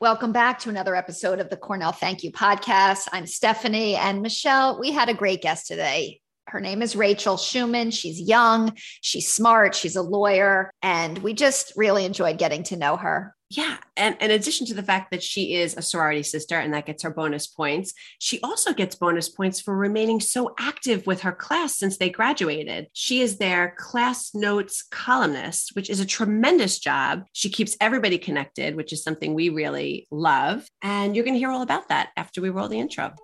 Welcome back to another episode of the Cornell Thank You podcast. I'm Stephanie and Michelle. We had a great guest today. Her name is Rachael Schuman. She's young, she's smart, she's a lawyer, and we just really enjoyed getting to know her. Yeah. And in addition to the fact that she is a sorority sister and that gets her bonus points, she also gets bonus points for remaining so active with her class since they graduated. She is their class notes columnist, which is a tremendous job. She keeps everybody connected, which is something we really love. And you're going to hear all about that after we roll the intro.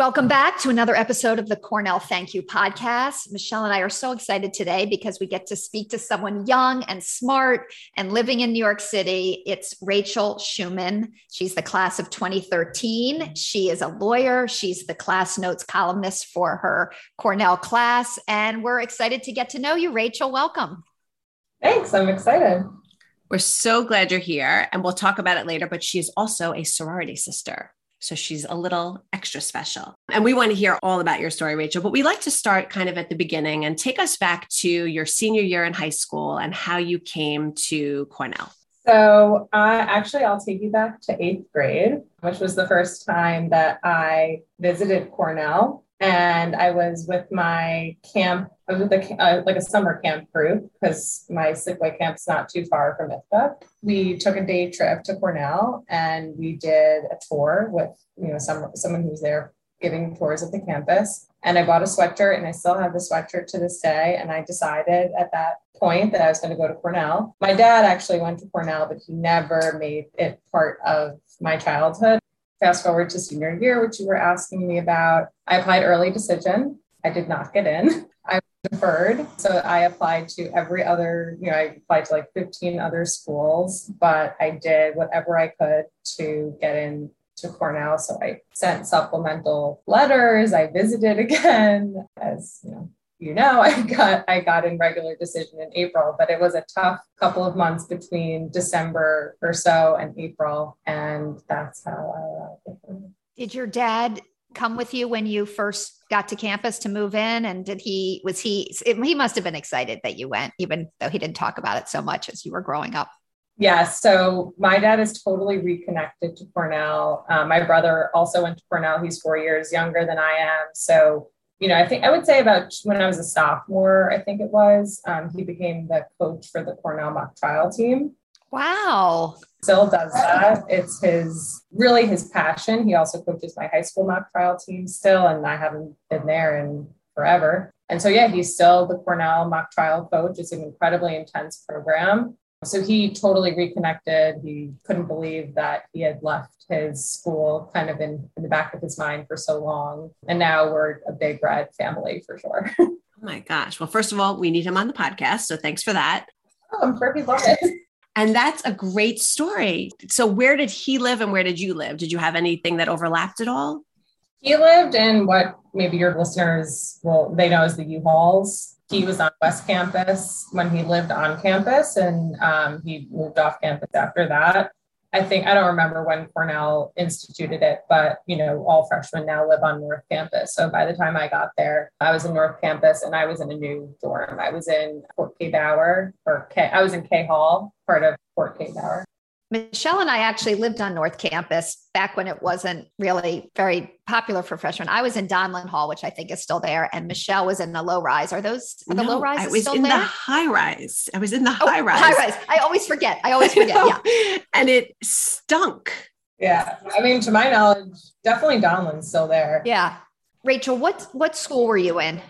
Welcome back to another episode of the Cornell Thank You podcast. Michelle and I are so excited today because we get to speak to someone young and smart and living in New York City. It's Rachael Schuman. She's the class of 2013. She is a lawyer. She's the class notes columnist for her Cornell class. And we're excited to get to know you, Rachael. Welcome. Thanks. I'm excited. We're so glad you're here, and we'll talk about it later. But she is also a sorority sister. So she's a little extra special. And we want to hear all about your story, Rachael, but we like to start kind of at the beginning and take us back to your senior year in high school and how you came to Cornell. So, uh, actually, I'll take you back to eighth grade, which was the first time that I visited Cornell and I was with my camp. I was with a, uh, like a summer camp group because my Slipway camp's not too far from Ithaca. We took a day trip to Cornell and we did a tour with you know some someone who was there giving tours of the campus. And I bought a sweatshirt and I still have the sweatshirt to this day. And I decided at that point that I was going to go to Cornell. My dad actually went to Cornell, but he never made it part of my childhood. Fast forward to senior year, which you were asking me about. I applied early decision. I did not get in. I was deferred. So I applied to every other, you know, I applied to like 15 other schools, but I did whatever I could to get in to Cornell. So I sent supplemental letters. I visited again as, you know, you know, I got I got in regular decision in April, but it was a tough couple of months between December or so and April, and that's how I. Uh, did your dad come with you when you first got to campus to move in? And did he was he he must have been excited that you went, even though he didn't talk about it so much as you were growing up. Yeah, so my dad is totally reconnected to Cornell. Um, my brother also went to Cornell. He's four years younger than I am. So you know, I think I would say about when I was a sophomore, I think it was, um, he became the coach for the Cornell mock trial team. Wow. Still does that. It's his really his passion. He also coaches my high school mock trial team still, and I haven't been there in forever. And so, yeah, he's still the Cornell mock trial coach. It's an incredibly intense program. So he totally reconnected. He couldn't believe that he had left his school kind of in, in the back of his mind for so long. And now we're a big red family for sure. oh my gosh. Well, first of all, we need him on the podcast. So thanks for that. Oh, I'm sure he loved it. And that's a great story. So, where did he live and where did you live? Did you have anything that overlapped at all? He lived in what maybe your listeners, well, they know as the U-Halls he was on West Campus when he lived on campus, and um, he moved off campus after that. I think I don't remember when Cornell instituted it, but you know, all freshmen now live on North Campus. So by the time I got there, I was in North Campus and I was in a new dorm. I was in Court Kay Bauer or K. I was in Kay Hall, part of Court Kay Bauer. Michelle and I actually lived on North Campus back when it wasn't really very popular for freshmen. I was in Donlon Hall, which I think is still there, and Michelle was in the low rise. Are those are the no, low rise? I was in there? the high rise. I was in the oh, high rise. High rise. I always forget. I always forget. yeah, and it stunk. Yeah, I mean, to my knowledge, definitely Donlon's still there. Yeah, Rachael, what what school were you in?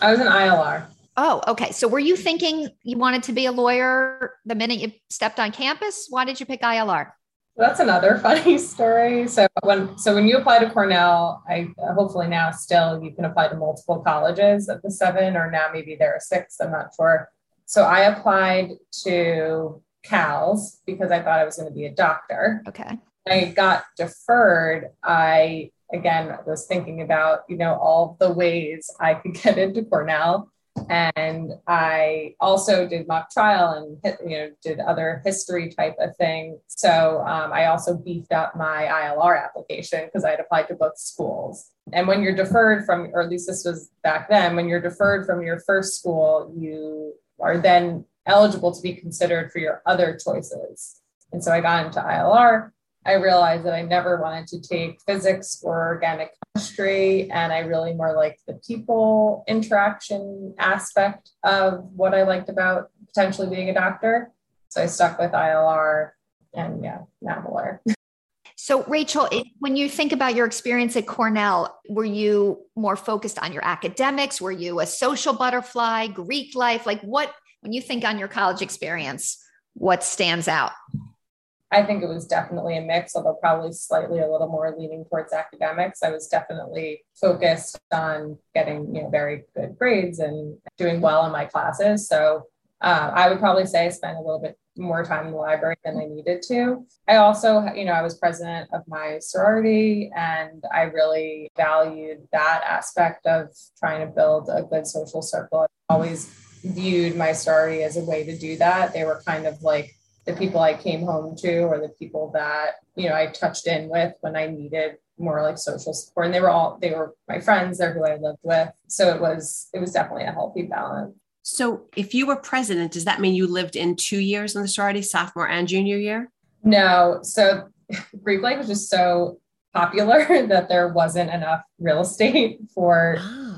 I was in ILR. Oh, okay. So were you mm. thinking you wanted to be a lawyer the minute you stepped on campus? Why did you pick ILR? That's another funny story. So when so when you apply to Cornell, I hopefully now still you can apply to multiple colleges of the seven, or now maybe there are six. I'm not sure. So I applied to CALS because I thought I was going to be a doctor. Okay. I got deferred. I again was thinking about you know all the ways I could get into Cornell And I also did mock trial and you know did other history type of thing. So um, I also beefed up my ILR application because I had applied to both schools. And when you're deferred from, or at least this was back then, when you're deferred from your first school, you are then eligible to be considered for your other choices. And so I got into ILR. I realized that I never wanted to take physics or organic chemistry, and I really more liked the people interaction aspect of what I liked about potentially being a doctor. So I stuck with ILR, and yeah, lawyer. So, Rachael, when you think about your experience at Cornell, were you more focused on your academics? Were you a social butterfly, Greek life? Like, what, when you think on your college experience, what stands out? I think it was definitely a mix, although probably slightly a little more leaning towards academics. I was definitely focused on getting, you know, very good grades and doing well in my classes. So uh, I would probably say I spent a little bit more time in the library than I needed to. I also, you know, I was president of my sorority and I really valued that aspect of trying to build a good social circle. I always viewed my sorority as a way to do that. They were kind of like the people I came home to or the people that, you know, I touched in with when I needed more like social support. And they were all, they were my friends, they're who I lived with. So it was, it was definitely a healthy balance. So if you were president, does that mean you lived in two years in the sorority, sophomore and junior year? No. So Greek life was just so popular that there wasn't enough real estate for ah.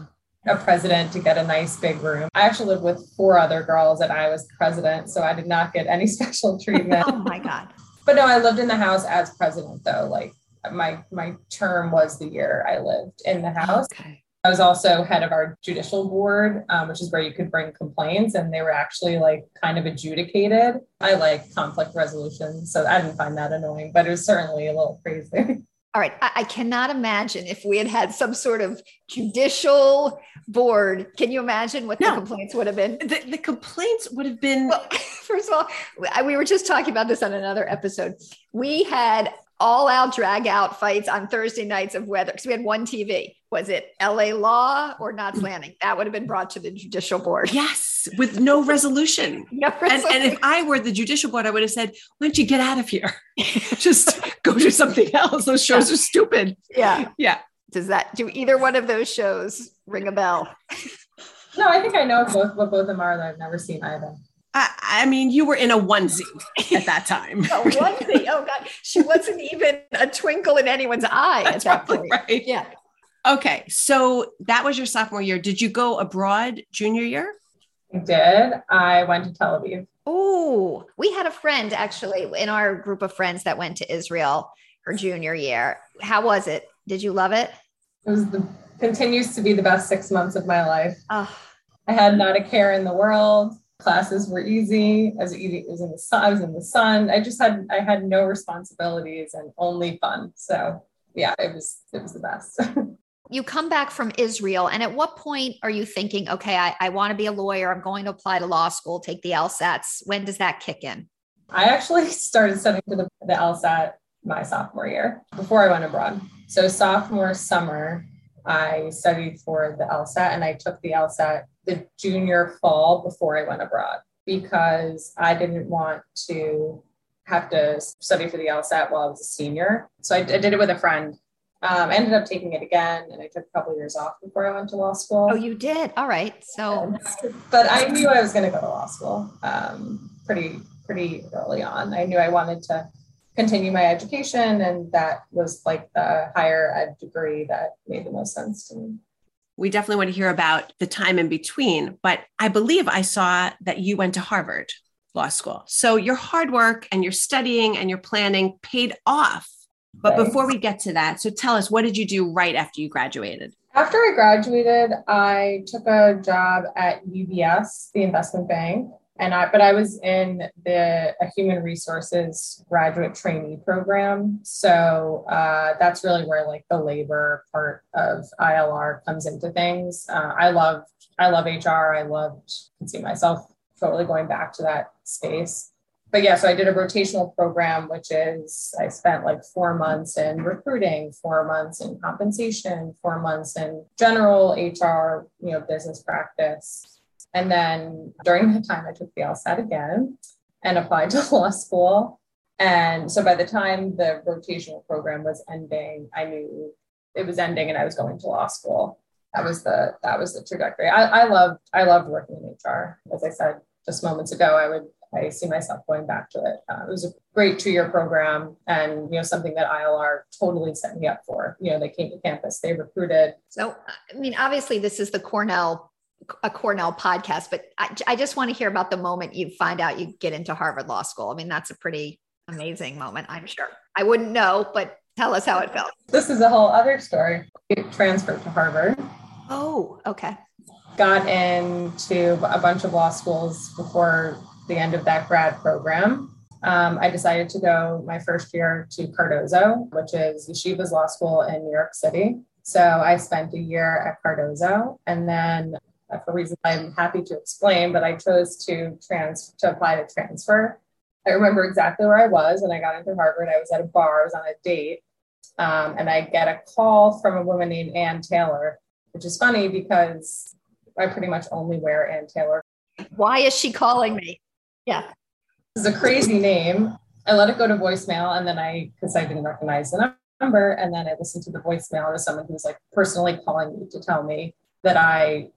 A president to get a nice big room. I actually lived with four other girls and I was president, so I did not get any special treatment. oh my God. But no, I lived in the house as president though. Like my my term was the year I lived in the house. Okay. I was also head of our judicial board, um, which is where you could bring complaints, and they were actually like kind of adjudicated. I like conflict resolution, so I didn't find that annoying, but it was certainly a little crazy. All right. I, I cannot imagine if we had had some sort of judicial board. Can you imagine what no. the complaints would have been? The, the complaints would have been. Well, first of all, we were just talking about this on another episode. We had all out drag out fights on Thursday nights of weather because we had one TV. Was it LA Law or Knots Landing? That would have been brought to the judicial board. Yes, with no resolution. no resolution. And, and, if I were the judicial board, I would have said, why don't you get out of here? Just go do something else. Those shows yeah. are stupid. Yeah. Yeah. Does that do either one of those shows ring a bell? No, I think I know both what both of them are that I've never seen either. I, I, mean, you were in a onesie at that time. a onesie. Oh God, she wasn't even a twinkle in anyone's eye That's at that point. Right. Yeah. Okay, so that was your sophomore year. Did you go abroad junior year? I did. I went to Tel Aviv. Oh, we had a friend actually in our group of friends that went to Israel her junior year. How was it? Did you love it? It was the continues to be the best six months of my life. Oh. I had not a care in the world classes were easy. I was eating, was in the sun. I was in the sun. I just had I had no responsibilities and only fun. So yeah, it was it was the best. you come back from Israel, and at what point are you thinking, okay, I, I want to be a lawyer. I'm going to apply to law school, take the LSATs. When does that kick in? I actually started studying for the, the LSAT my sophomore year before I went abroad. So sophomore summer, I studied for the LSAT and I took the LSAT the junior fall before I went abroad because I didn't want to have to study for the LSAT while I was a senior. So I, I did it with a friend. Um, I ended up taking it again and I took a couple of years off before I went to law school. Oh, you did? All right. So, but I knew I was going to go to law school um, pretty, pretty early on. I knew I wanted to continue my education and that was like the higher ed degree that made the most sense to me we definitely want to hear about the time in between. But I believe I saw that you went to Harvard Law School. So your hard work and your studying and your planning paid off. But right. before we get to that, so tell us, what did you do right after you graduated? After I graduated, I took a job at UBS, the investment bank and I, but I was in the a human resources graduate trainee program. So uh, that's really where like the labor part of ILR comes into things. Uh, I love, I love HR. I loved, can see myself totally going back to that space. But yeah, so I did a rotational program, which is I spent like four months in recruiting, four months in compensation, four months in general HR, you know, business practice And then during that time, I took the LSAT again and applied to law school. And so by the time the rotational program was ending, I knew it was ending and I was going to law school. That was the that was the trajectory. I, I loved I loved working in HR. As I said just moments ago, I would I see myself going back to it. Uh, it was a great two-year program, and you know something that ILR totally set me up for. You know, they came to campus, they recruited. So, I mean, obviously, this is the Cornell a Cornell podcast, but I, I just want to hear about the moment you find out you get into Harvard Law School. I mean, that's a pretty amazing moment, I'm sure. I wouldn't know, but tell us how it felt. This is a whole other story. Transferred to Harvard. Oh, okay. Got into a bunch of law schools before the end of that grad program. Um, I decided to go my first year to Cardozo, which is Yeshiva's law school in New York City. So I spent a year at Cardozo and then for reasons I'm happy to explain, but I chose to trans to apply to transfer. I remember exactly where I was when I got into Harvard. I was at a bar, I was on a date, um, and I get a call from a woman named Ann Taylor, which is funny because I pretty much only wear Ann Taylor. Why is she calling me? Yeah. This is a crazy name. I let it go to voicemail and then I, because I didn't recognize the number, and then I listened to the voicemail of someone who was like personally calling me to tell me that I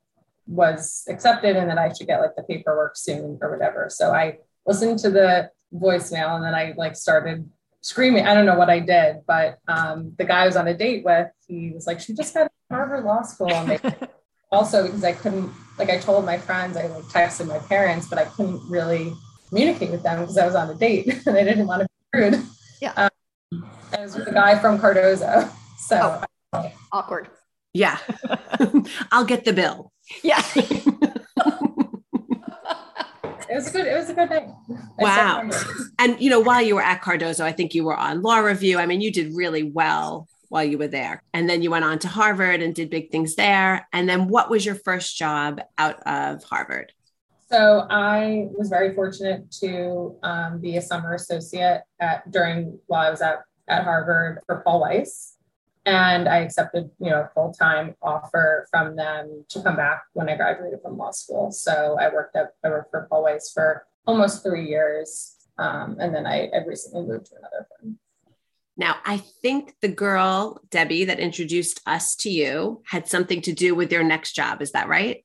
was accepted and that I should get like the paperwork soon or whatever. So I listened to the voicemail and then I like started screaming. I don't know what I did, but um, the guy I was on a date with, he was like, she just got out of Harvard Law School. And they, also because I couldn't, like I told my friends, I like texted my parents, but I couldn't really communicate with them because I was on a date and I didn't want to be rude. Yeah. Um, and it was with a guy from Cardozo. So oh, awkward. Yeah. I'll get the bill. Yeah. it was a good, it was a good day. Wow. And you know, while you were at Cardozo, I think you were on law review. I mean, you did really well while you were there. And then you went on to Harvard and did big things there. And then what was your first job out of Harvard? So I was very fortunate to um, be a summer associate at during while I was at, at Harvard for Paul Weiss and I accepted, you know, a full-time offer from them to come back when I graduated from law school. So I worked at I worked for Paul Weiss for almost three years, um, and then I, I recently moved to another firm. Now, I think the girl Debbie that introduced us to you had something to do with your next job. Is that right?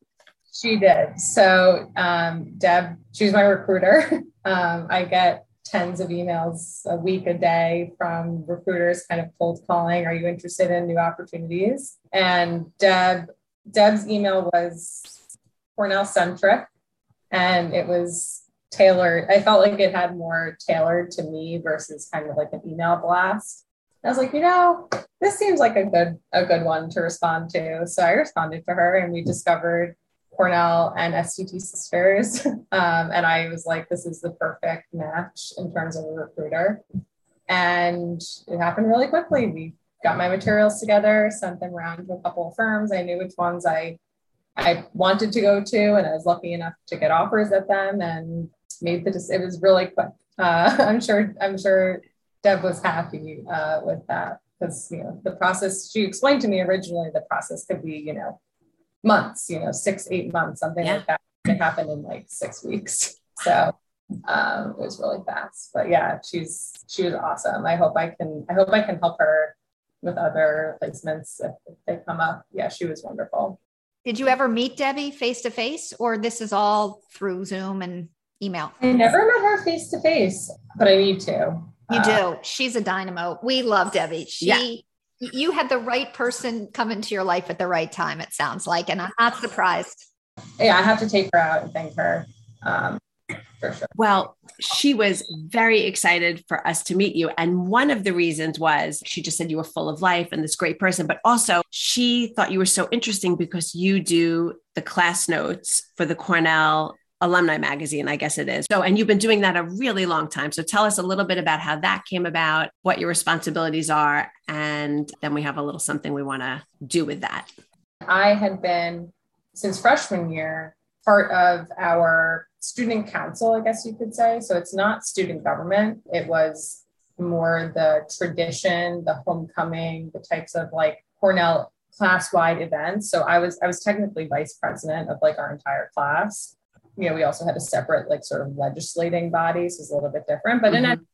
She did. So um, Deb, she's my recruiter. Um, I get tens of emails a week, a day from recruiters kind of cold calling, are you interested in new opportunities? And Deb, Deb's email was Cornell centric and it was tailored. I felt like it had more tailored to me versus kind of like an email blast. I was like, you know, this seems like a good a good one to respond to. So I responded to her and we discovered Cornell and SDT Sisters. Um, and I was like, this is the perfect match in terms of a recruiter. And it happened really quickly. We got my materials together, sent them around to a couple of firms. I knew which ones I I wanted to go to, and I was lucky enough to get offers at them and made the it was really quick. Uh, I'm sure I'm sure Deb was happy uh, with that because you know the process she explained to me originally the process could be you know months, you know, six, eight months, something yeah. like that. It happened in like six weeks. So um, it was really fast. But yeah, she's she was awesome. I hope I can I hope I can help her with other placements if, if they come up. Yeah, she was wonderful. Did you ever meet Debbie face to face, or this is all through Zoom and email? I never met her face to face, but I need to. You uh, do. She's a dynamo. We love Debbie. She yeah you had the right person come into your life at the right time, it sounds like. And I'm not surprised. Yeah, I have to take her out and thank her. Um, for sure. Well, she was very excited for us to meet you. And one of the reasons was she just said you were full of life and this great person, but also she thought you were so interesting because you do the class notes for the Cornell alumni magazine, I guess it is. So, and you've been doing that a really long time. So, tell us a little bit about how that came about, what your responsibilities are, and then we have a little something we want to do with that. I had been since freshman year part of our student council, I guess you could say. So, it's not student government, it was more the tradition, the homecoming, the types of like Cornell class-wide events. So I was I was technically vice president of like our entire class. You know, we also had a separate like sort of legislating body, so it's a little bit different. But mm-hmm. in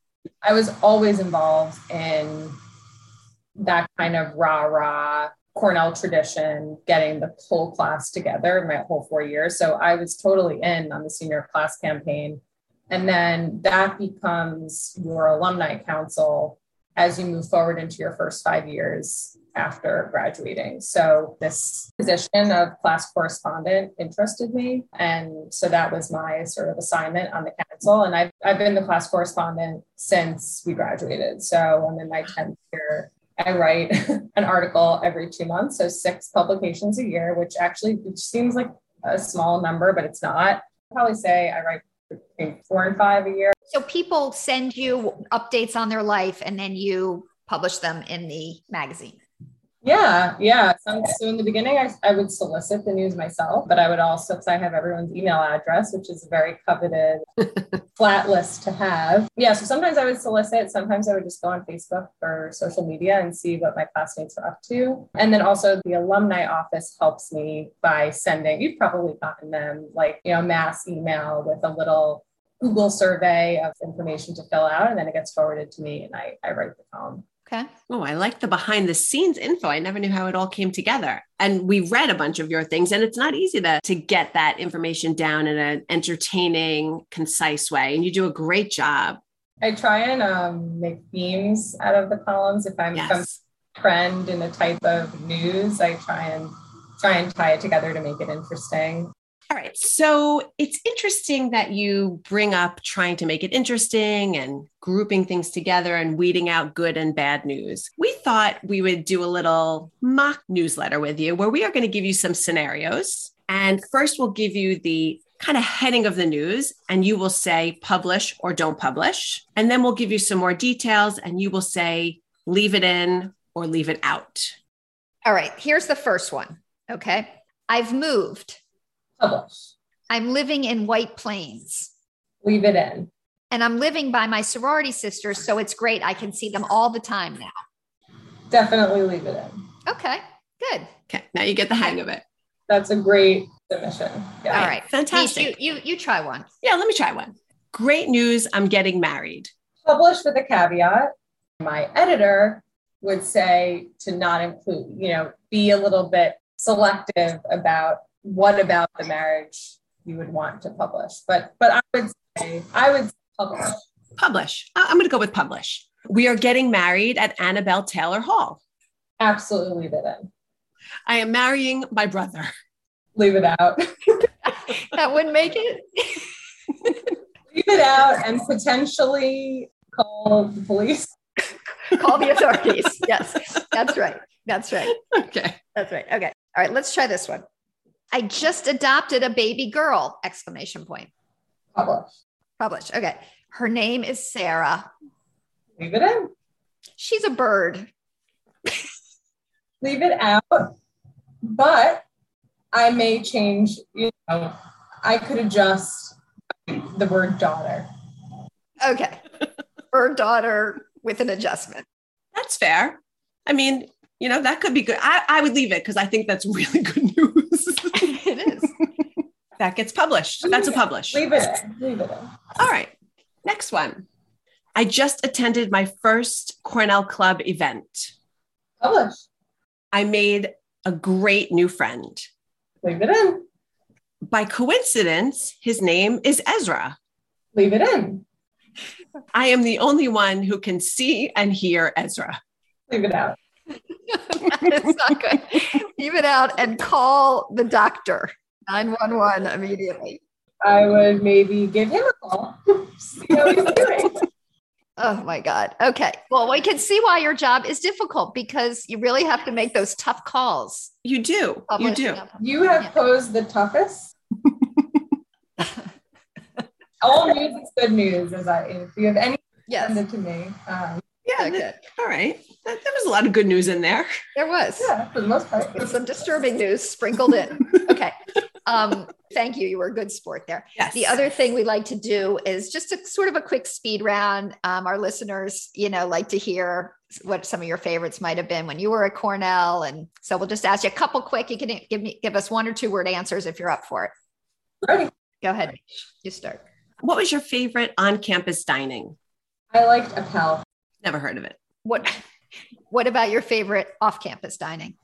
I was always involved in that kind of rah rah Cornell tradition, getting the whole class together my whole four years. So I was totally in on the senior class campaign. And then that becomes your alumni council as you move forward into your first five years after graduating. So this position of class correspondent interested me. And so that was my sort of assignment on the council. And I've, I've been the class correspondent since we graduated. So I'm in my 10th year I write an article every two months, so six publications a year, which actually which seems like a small number, but it's not. I'd probably say I write between four and five a year. So people send you updates on their life and then you publish them in the magazine. Yeah, yeah. So, so in the beginning, I, I would solicit the news myself, but I would also, because I have everyone's email address, which is a very coveted flat list to have. Yeah, so sometimes I would solicit, sometimes I would just go on Facebook or social media and see what my classmates are up to. And then also the alumni office helps me by sending, you've probably gotten them like, you know, mass email with a little Google survey of information to fill out, and then it gets forwarded to me and I, I write the column. Okay. Oh, I like the behind the scenes info. I never knew how it all came together. And we read a bunch of your things, and it's not easy to, to get that information down in an entertaining, concise way. And you do a great job. I try and um, make themes out of the columns. If I'm yes. some trend in a type of news, I try and try and tie it together to make it interesting. All right. So it's interesting that you bring up trying to make it interesting and grouping things together and weeding out good and bad news. We thought we would do a little mock newsletter with you where we are going to give you some scenarios. And first, we'll give you the kind of heading of the news, and you will say publish or don't publish. And then we'll give you some more details, and you will say leave it in or leave it out. All right. Here's the first one. Okay. I've moved Publish. I'm living in White Plains. Leave it in. And I'm living by my sorority sisters, so it's great. I can see them all the time now. Definitely leave it in. Okay, good. Okay, now you get the hang of it. That's a great submission. Yeah. All right, fantastic. You, you you try one. Yeah, let me try one. Great news! I'm getting married. Publish with a caveat. My editor would say to not include, you know, be a little bit selective about what about the marriage you would want to publish. But but I would say I would publish. Publish. I'm going to go with publish. We are getting married at Anabel Taylor Hall. Absolutely leave it in. I am marrying my brother. Leave it out. that wouldn't make it. leave it out and potentially call the police. call the authorities. Yes, that's right. That's right. Okay. That's right. Okay. All right. Let's try this one. I just adopted a baby girl! Exclamation point. Publish. Publish. Okay. Her name is Sarah. Leave it in. She's a bird. Leave it out. But I may change, you know, I could adjust the word daughter. Okay. bird daughter with an adjustment. That's fair. I mean, you know, that could be good. I, I would leave it because I think that's really good news. It is. that gets published. That's a publish. Leave it in. Leave it in. All right. Next one. I just attended my first Cornell Club event. Publish. I made a great new friend. Leave it in. By coincidence, his name is Ezra. Leave it in. I am the only one who can see and hear Ezra. Leave it out. It's not good. Leave it out and call the doctor 911 immediately. I would maybe give him a call, see how he's doing. Oh my God. Okay. Well, we can see why your job is difficult because you really have to make those tough calls. You do. You do. You have yeah. posed the toughest. All news is good news. As I, if you have any, yes. send it to me. Um, yeah. Good. All right. That, there was a lot of good news in there. There was. Yeah, for the most part. Some disturbing news sprinkled in. Okay. Um, thank you. You were a good sport there. Yes. The other thing we like to do is just a sort of a quick speed round. Um, our listeners, you know, like to hear what some of your favorites might have been when you were at Cornell. And so we'll just ask you a couple quick. You can give me give us one or two word answers if you're up for it. Ready. Go ahead. You start. What was your favorite on-campus dining? I liked Appel. Never heard of it. What what about your favorite off-campus dining?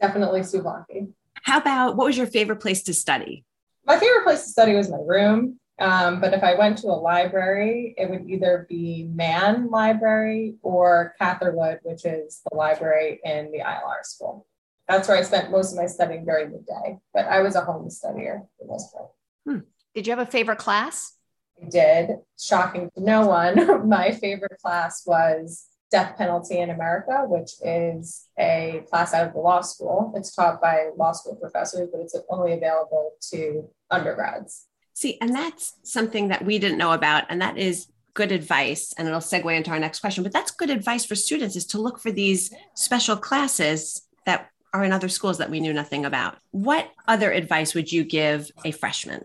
Definitely Souvlaki. How about what was your favorite place to study? My favorite place to study was my room. Um, but if I went to a library, it would either be Mann Library or Catherwood, which is the library in the ILR school. That's where I spent most of my studying during the day. But I was a home studier for the most part. Hmm. Did you have a favorite class? I did. Shocking to no one. my favorite class was Death Penalty in America, which is a class out of the law school. It's taught by law school professors, but it's only available to undergrads. See, and that's something that we didn't know about, and that is good advice. And it'll segue into our next question, but that's good advice for students is to look for these special classes that are in other schools that we knew nothing about. What other advice would you give a freshman?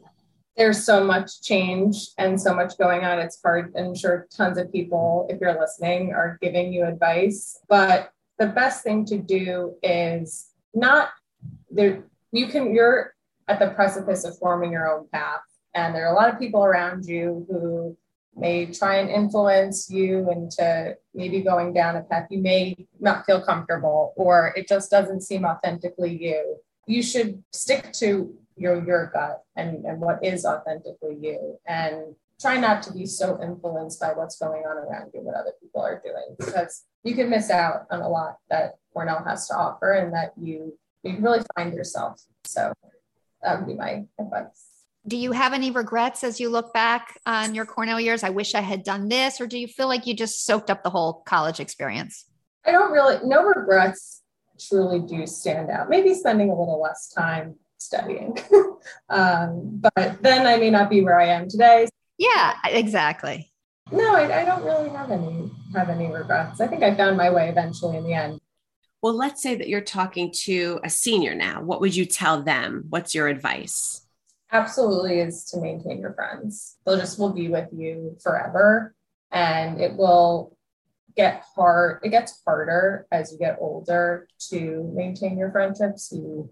There's so much change and so much going on. It's hard. I'm sure tons of people, if you're listening, are giving you advice. But the best thing to do is not there. You can, you're at the precipice of forming your own path. And there are a lot of people around you who may try and influence you into maybe going down a path you may not feel comfortable or it just doesn't seem authentically you. You should stick to your your gut and, and what is authentically you and try not to be so influenced by what's going on around you what other people are doing because you can miss out on a lot that cornell has to offer and that you you really find yourself. So that would be my advice. Do you have any regrets as you look back on your cornell years? I wish i had done this or do you feel like you just soaked up the whole college experience? I don't really no regrets truly do stand out. Maybe spending a little less time studying. um, but then I may not be where I am today. Yeah, exactly. No, I, I don't really have any have any regrets. I think I found my way eventually in the end. Well, let's say that you're talking to a senior now. What would you tell them? What's your advice? Absolutely is to maintain your friends. They'll just will be with you forever. And it will get hard, it gets harder as you get older to maintain your friendships. You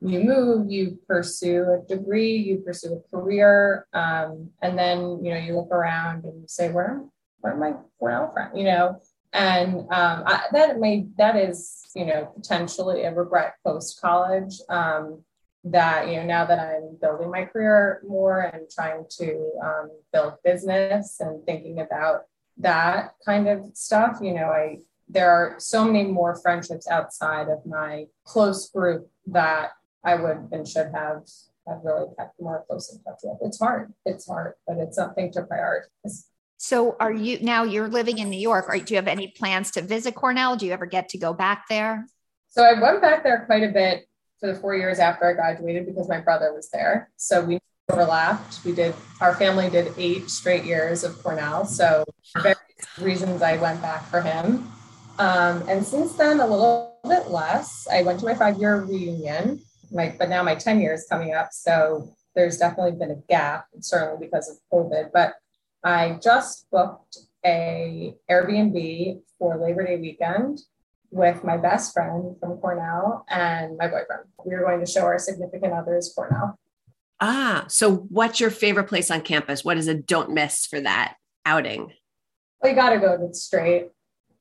you move, you pursue a degree, you pursue a career, um, and then you know you look around and you say, "Where, where am I? Where am I from? You know, and um, I, that may that is you know potentially a regret post college. Um, that you know now that I'm building my career more and trying to um, build business and thinking about that kind of stuff, you know, I there are so many more friendships outside of my close group that I would and should have have really kept more close in touch with. It's hard. It's hard, but it's something to prioritize. So are you now you're living in New York? Or do you have any plans to visit Cornell? Do you ever get to go back there? So I went back there quite a bit for the four years after I graduated because my brother was there. So we overlapped. We did our family did eight straight years of Cornell. So various reasons I went back for him. Um, and since then, a little bit less. I went to my five year reunion my but now my 10 is coming up so there's definitely been a gap certainly because of covid but i just booked a airbnb for labor day weekend with my best friend from cornell and my boyfriend. We are going to show our significant others cornell. Ah so what's your favorite place on campus? What is a don't miss for that outing? Well you got to go to straight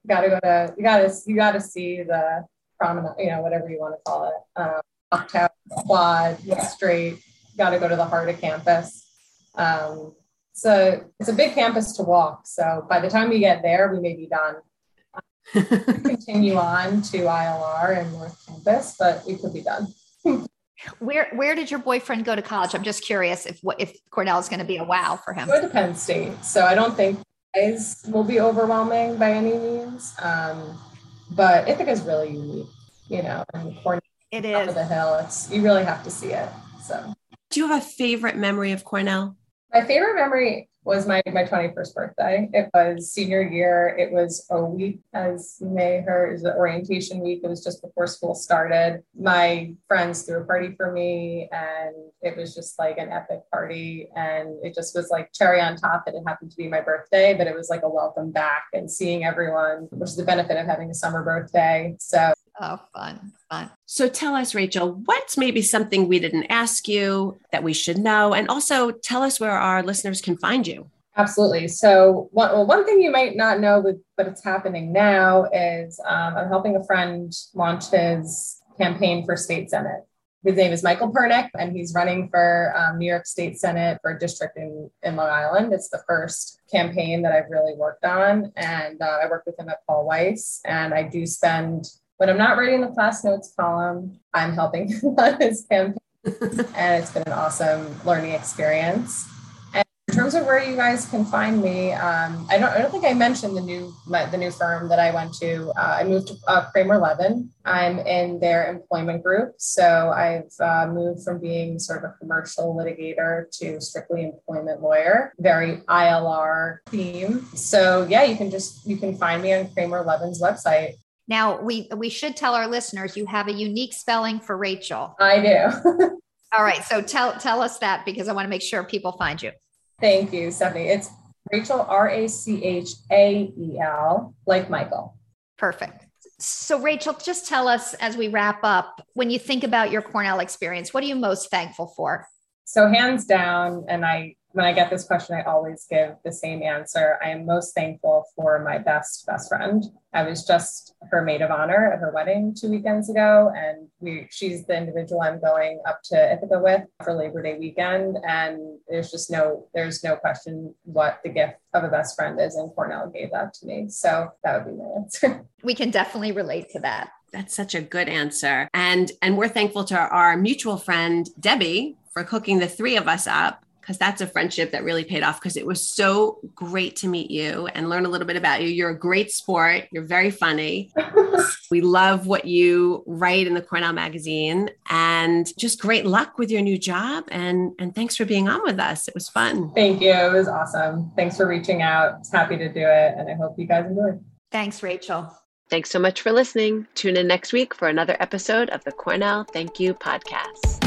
you got to go to you got to you got to see the promenade you know whatever you want to call it. Um, Uptown, quad, straight, got to go to the heart of campus. Um, so it's a big campus to walk. So by the time we get there, we may be done. continue on to ILR and North Campus, but we could be done. where where did your boyfriend go to college? I'm just curious if if Cornell is going to be a wow for him. Go to Penn State, so I don't think guys will be overwhelming by any means. Um, but Ithaca is really unique, you know, and Cornell it is. Of the hill. It's you really have to see it. So do you have a favorite memory of Cornell? My favorite memory was my, my 21st birthday. It was senior year. It was a week, as you may heard, it was the orientation week. It was just before school started. My friends threw a party for me, and it was just like an epic party. And it just was like cherry on top that it happened to be my birthday, but it was like a welcome back and seeing everyone, which is the benefit of having a summer birthday. So Oh, fun, fun. So tell us, Rachael, what's maybe something we didn't ask you that we should know? And also tell us where our listeners can find you. Absolutely. So, one, well, one thing you might not know, with, but it's happening now, is um, I'm helping a friend launch his campaign for state senate. His name is Michael Pernick, and he's running for um, New York State Senate for a district in, in Long Island. It's the first campaign that I've really worked on. And uh, I work with him at Paul Weiss, and I do spend when I'm not writing the class notes column, I'm helping him on his campaign. and it's been an awesome learning experience. And in terms of where you guys can find me, um, I don't I don't think I mentioned the new my, the new firm that I went to. Uh, I moved to uh, Kramer Levin. I'm in their employment group, so I've uh, moved from being sort of a commercial litigator to strictly employment lawyer. Very ILR theme. So yeah, you can just you can find me on Kramer Levin's website. Now we we should tell our listeners you have a unique spelling for Rachel. I do. All right, so tell tell us that because I want to make sure people find you. Thank you, Stephanie. It's Rachael R A C H A E L, like Michael. Perfect. So, Rachael, just tell us as we wrap up when you think about your Cornell experience, what are you most thankful for? So, hands down, and I when I get this question, I always give the same answer. I am most thankful for my best best friend. I was just her maid of honor at her wedding two weekends ago, and we she's the individual I'm going up to Ithaca with for Labor Day weekend. And there's just no there's no question what the gift of a best friend is, and Cornell gave that to me. So that would be my answer. We can definitely relate to that. That's such a good answer. And and we're thankful to our mutual friend Debbie for cooking the three of us up because that's a friendship that really paid off because it was so great to meet you and learn a little bit about you. You're a great sport. You're very funny. we love what you write in the Cornell magazine and just great luck with your new job and and thanks for being on with us. It was fun. Thank you. It was awesome. Thanks for reaching out. I was happy to do it and I hope you guys enjoyed. Thanks, Rachael. Thanks so much for listening. Tune in next week for another episode of the Cornell Thank You podcast.